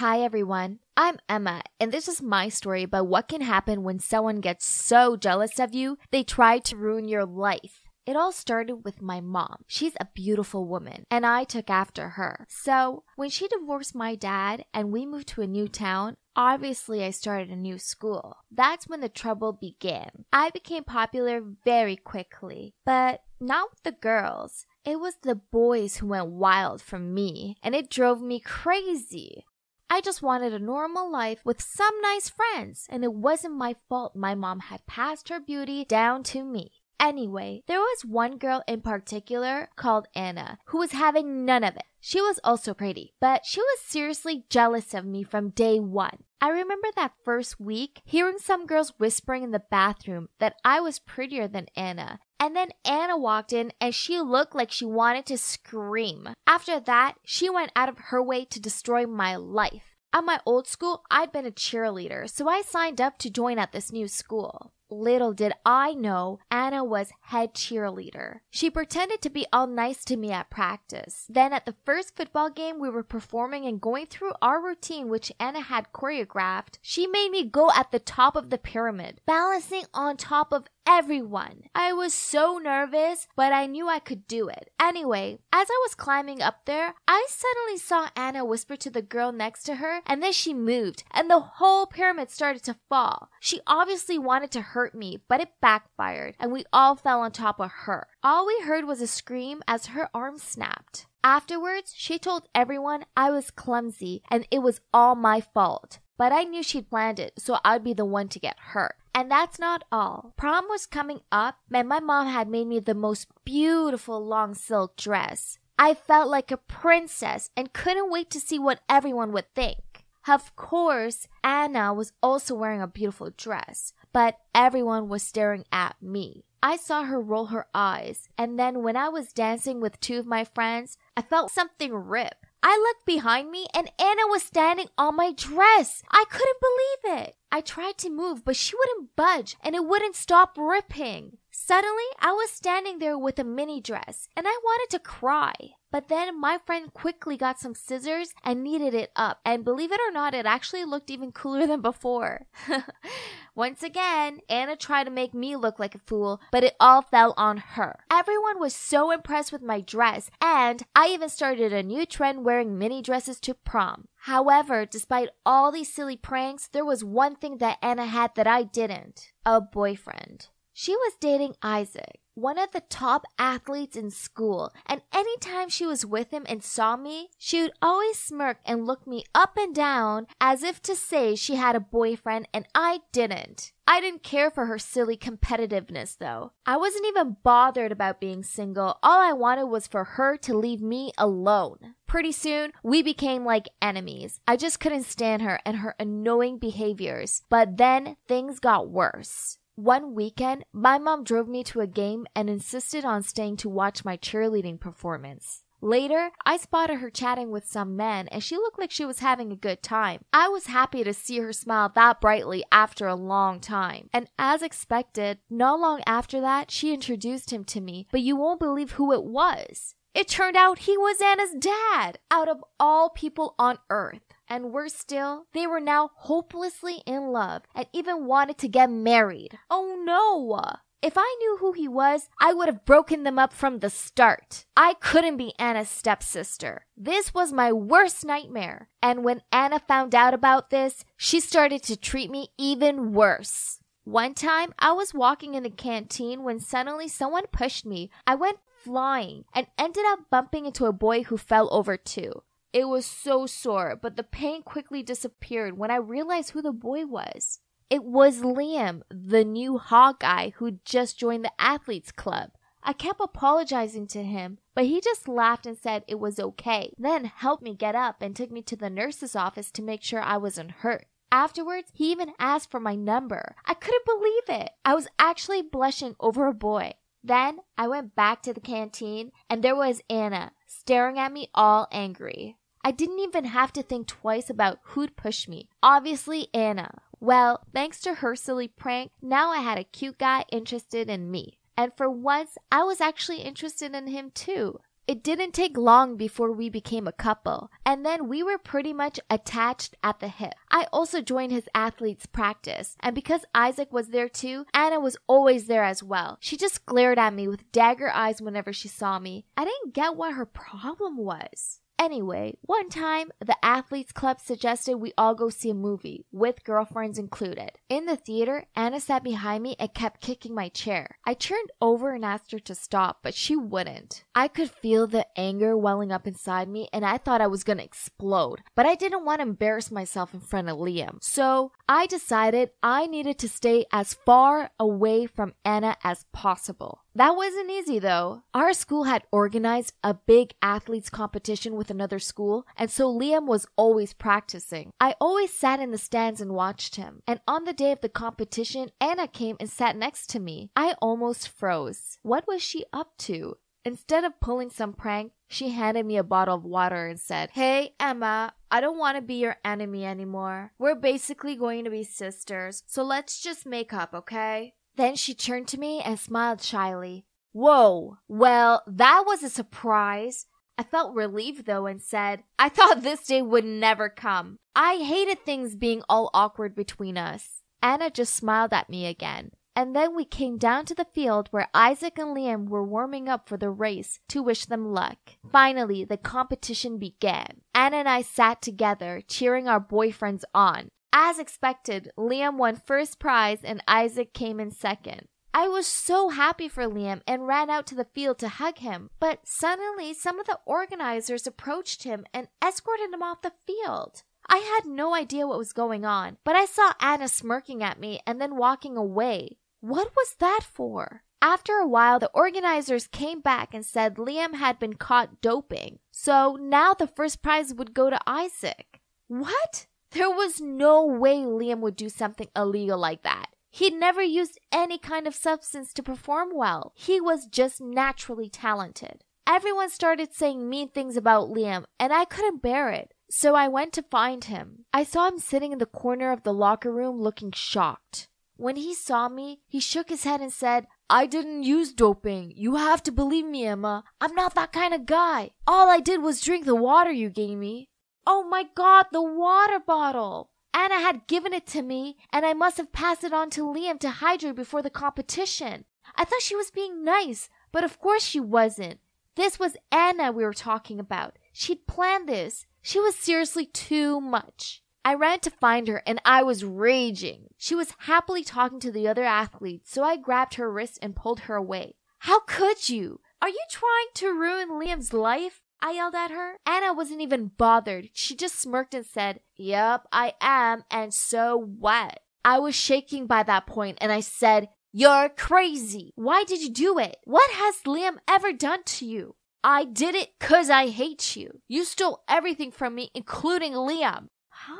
Hi everyone, I'm Emma, and this is my story about what can happen when someone gets so jealous of you they try to ruin your life. It all started with my mom. She's a beautiful woman, and I took after her. So, when she divorced my dad and we moved to a new town, obviously I started a new school. That's when the trouble began. I became popular very quickly, but not with the girls. It was the boys who went wild for me, and it drove me crazy. I just wanted a normal life with some nice friends, and it wasn't my fault my mom had passed her beauty down to me. Anyway, there was one girl in particular called Anna who was having none of it. She was also pretty, but she was seriously jealous of me from day one. I remember that first week hearing some girls whispering in the bathroom that I was prettier than Anna. And then Anna walked in and she looked like she wanted to scream. After that, she went out of her way to destroy my life. At my old school, I'd been a cheerleader, so I signed up to join at this new school. Little did I know Anna was head cheerleader. She pretended to be all nice to me at practice. Then at the first football game we were performing and going through our routine which Anna had choreographed, she made me go at the top of the pyramid, balancing on top of everyone. I was so nervous, but I knew I could do it. Anyway, as I was climbing up there, I suddenly saw Anna whisper to the girl next to her, and then she moved, and the whole pyramid started to fall. She obviously wanted to hurt me, but it backfired, and we all fell on top of her. All we heard was a scream as her arm snapped. Afterwards, she told everyone I was clumsy and it was all my fault. But I knew she'd planned it, so I'd be the one to get hurt. And that's not all. Prom was coming up, and my mom had made me the most beautiful long silk dress. I felt like a princess and couldn't wait to see what everyone would think. Of course, Anna was also wearing a beautiful dress, but everyone was staring at me. I saw her roll her eyes, and then when I was dancing with two of my friends, I felt something rip. I looked behind me and Anna was standing on my dress. I couldn't believe it. I tried to move, but she wouldn't budge and it wouldn't stop ripping. Suddenly, I was standing there with a mini dress and I wanted to cry. But then my friend quickly got some scissors and kneaded it up. And believe it or not, it actually looked even cooler than before. Once again, Anna tried to make me look like a fool, but it all fell on her. Everyone was so impressed with my dress, and I even started a new trend wearing mini dresses to prom. However, despite all these silly pranks, there was one thing that Anna had that I didn't a boyfriend. She was dating Isaac, one of the top athletes in school, and anytime she was with him and saw me, she would always smirk and look me up and down as if to say she had a boyfriend and I didn't. I didn't care for her silly competitiveness though. I wasn't even bothered about being single. All I wanted was for her to leave me alone. Pretty soon, we became like enemies. I just couldn't stand her and her annoying behaviors. But then things got worse. One weekend, my mom drove me to a game and insisted on staying to watch my cheerleading performance. Later, I spotted her chatting with some men and she looked like she was having a good time. I was happy to see her smile that brightly after a long time. And as expected, not long after that, she introduced him to me, but you won't believe who it was. It turned out he was Anna's dad, out of all people on earth. And worse still, they were now hopelessly in love and even wanted to get married. Oh no! If I knew who he was, I would have broken them up from the start. I couldn't be Anna's stepsister. This was my worst nightmare. And when Anna found out about this, she started to treat me even worse. One time, I was walking in the canteen when suddenly someone pushed me. I went flying and ended up bumping into a boy who fell over too. It was so sore, but the pain quickly disappeared when I realized who the boy was. It was Liam, the new Hawkeye who just joined the athletes club. I kept apologizing to him, but he just laughed and said it was okay, then helped me get up and took me to the nurse's office to make sure I wasn't hurt. Afterwards, he even asked for my number. I couldn't believe it. I was actually blushing over a boy. Then I went back to the canteen and there was Anna staring at me all angry. I didn't even have to think twice about who'd push me. Obviously, Anna. Well, thanks to her silly prank, now I had a cute guy interested in me. And for once, I was actually interested in him too. It didn't take long before we became a couple, and then we were pretty much attached at the hip. I also joined his athletes practice, and because Isaac was there too, Anna was always there as well. She just glared at me with dagger eyes whenever she saw me. I didn't get what her problem was. Anyway, one time the athletes club suggested we all go see a movie, with girlfriends included. In the theater, Anna sat behind me and kept kicking my chair. I turned over and asked her to stop, but she wouldn't. I could feel the anger welling up inside me and I thought I was gonna explode, but I didn't want to embarrass myself in front of Liam. So I decided I needed to stay as far away from Anna as possible. That wasn't easy though. Our school had organized a big athletes competition with another school, and so Liam was always practicing. I always sat in the stands and watched him. And on the day of the competition, Anna came and sat next to me. I almost froze. What was she up to? Instead of pulling some prank, she handed me a bottle of water and said, Hey, Emma, I don't want to be your enemy anymore. We're basically going to be sisters, so let's just make up, okay? Then she turned to me and smiled shyly. Whoa, well, that was a surprise. I felt relieved though and said, I thought this day would never come. I hated things being all awkward between us. Anna just smiled at me again. And then we came down to the field where Isaac and Liam were warming up for the race to wish them luck. Finally, the competition began. Anna and I sat together, cheering our boyfriends on. As expected, Liam won first prize and Isaac came in second. I was so happy for Liam and ran out to the field to hug him, but suddenly some of the organizers approached him and escorted him off the field. I had no idea what was going on, but I saw Anna smirking at me and then walking away. What was that for? After a while, the organizers came back and said Liam had been caught doping, so now the first prize would go to Isaac. What? There was no way Liam would do something illegal like that. He'd never used any kind of substance to perform well. He was just naturally talented. Everyone started saying mean things about Liam, and I couldn't bear it. So I went to find him. I saw him sitting in the corner of the locker room looking shocked. When he saw me, he shook his head and said, I didn't use doping. You have to believe me, Emma. I'm not that kind of guy. All I did was drink the water you gave me. Oh my god, the water bottle! Anna had given it to me, and I must have passed it on to Liam to hydrate before the competition. I thought she was being nice, but of course she wasn't. This was Anna we were talking about. She'd planned this. She was seriously too much. I ran to find her and I was raging. She was happily talking to the other athletes, so I grabbed her wrist and pulled her away. How could you? Are you trying to ruin Liam's life? I yelled at her. Anna wasn't even bothered. She just smirked and said, Yep, I am, and so what? I was shaking by that point and I said, You're crazy. Why did you do it? What has Liam ever done to you? I did it 'cause I hate you. You stole everything from me, including Liam. Huh?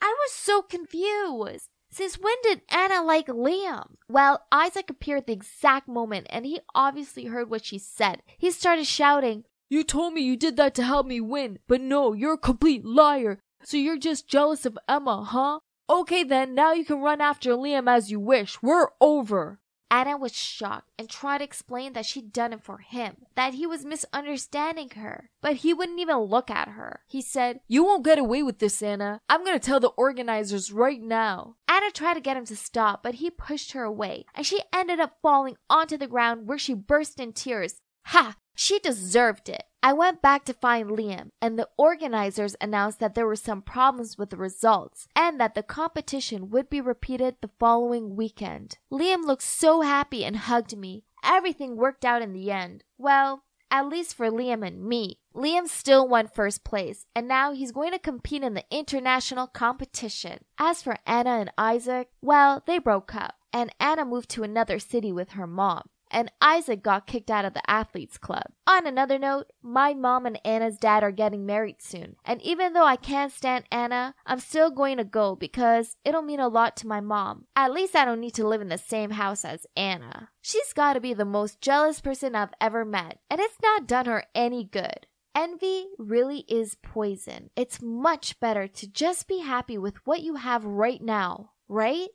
I was so confused. Since when did Anna like Liam? Well, Isaac appeared at the exact moment and he obviously heard what she said. He started shouting, you told me you did that to help me win, but no, you're a complete liar. So you're just jealous of Emma, huh? Okay then, now you can run after Liam as you wish. We're over. Anna was shocked and tried to explain that she'd done it for him, that he was misunderstanding her, but he wouldn't even look at her. He said, You won't get away with this, Anna. I'm gonna tell the organizers right now. Anna tried to get him to stop, but he pushed her away, and she ended up falling onto the ground where she burst in tears. Ha! She deserved it. I went back to find Liam, and the organizers announced that there were some problems with the results and that the competition would be repeated the following weekend. Liam looked so happy and hugged me. Everything worked out in the end. Well, at least for Liam and me. Liam still won first place, and now he's going to compete in the international competition. As for Anna and Isaac, well, they broke up, and Anna moved to another city with her mom and Isaac got kicked out of the athletes club. On another note, my mom and Anna's dad are getting married soon. And even though I can't stand Anna, I'm still going to go because it'll mean a lot to my mom. At least I don't need to live in the same house as Anna. She's got to be the most jealous person I've ever met, and it's not done her any good. Envy really is poison. It's much better to just be happy with what you have right now, right?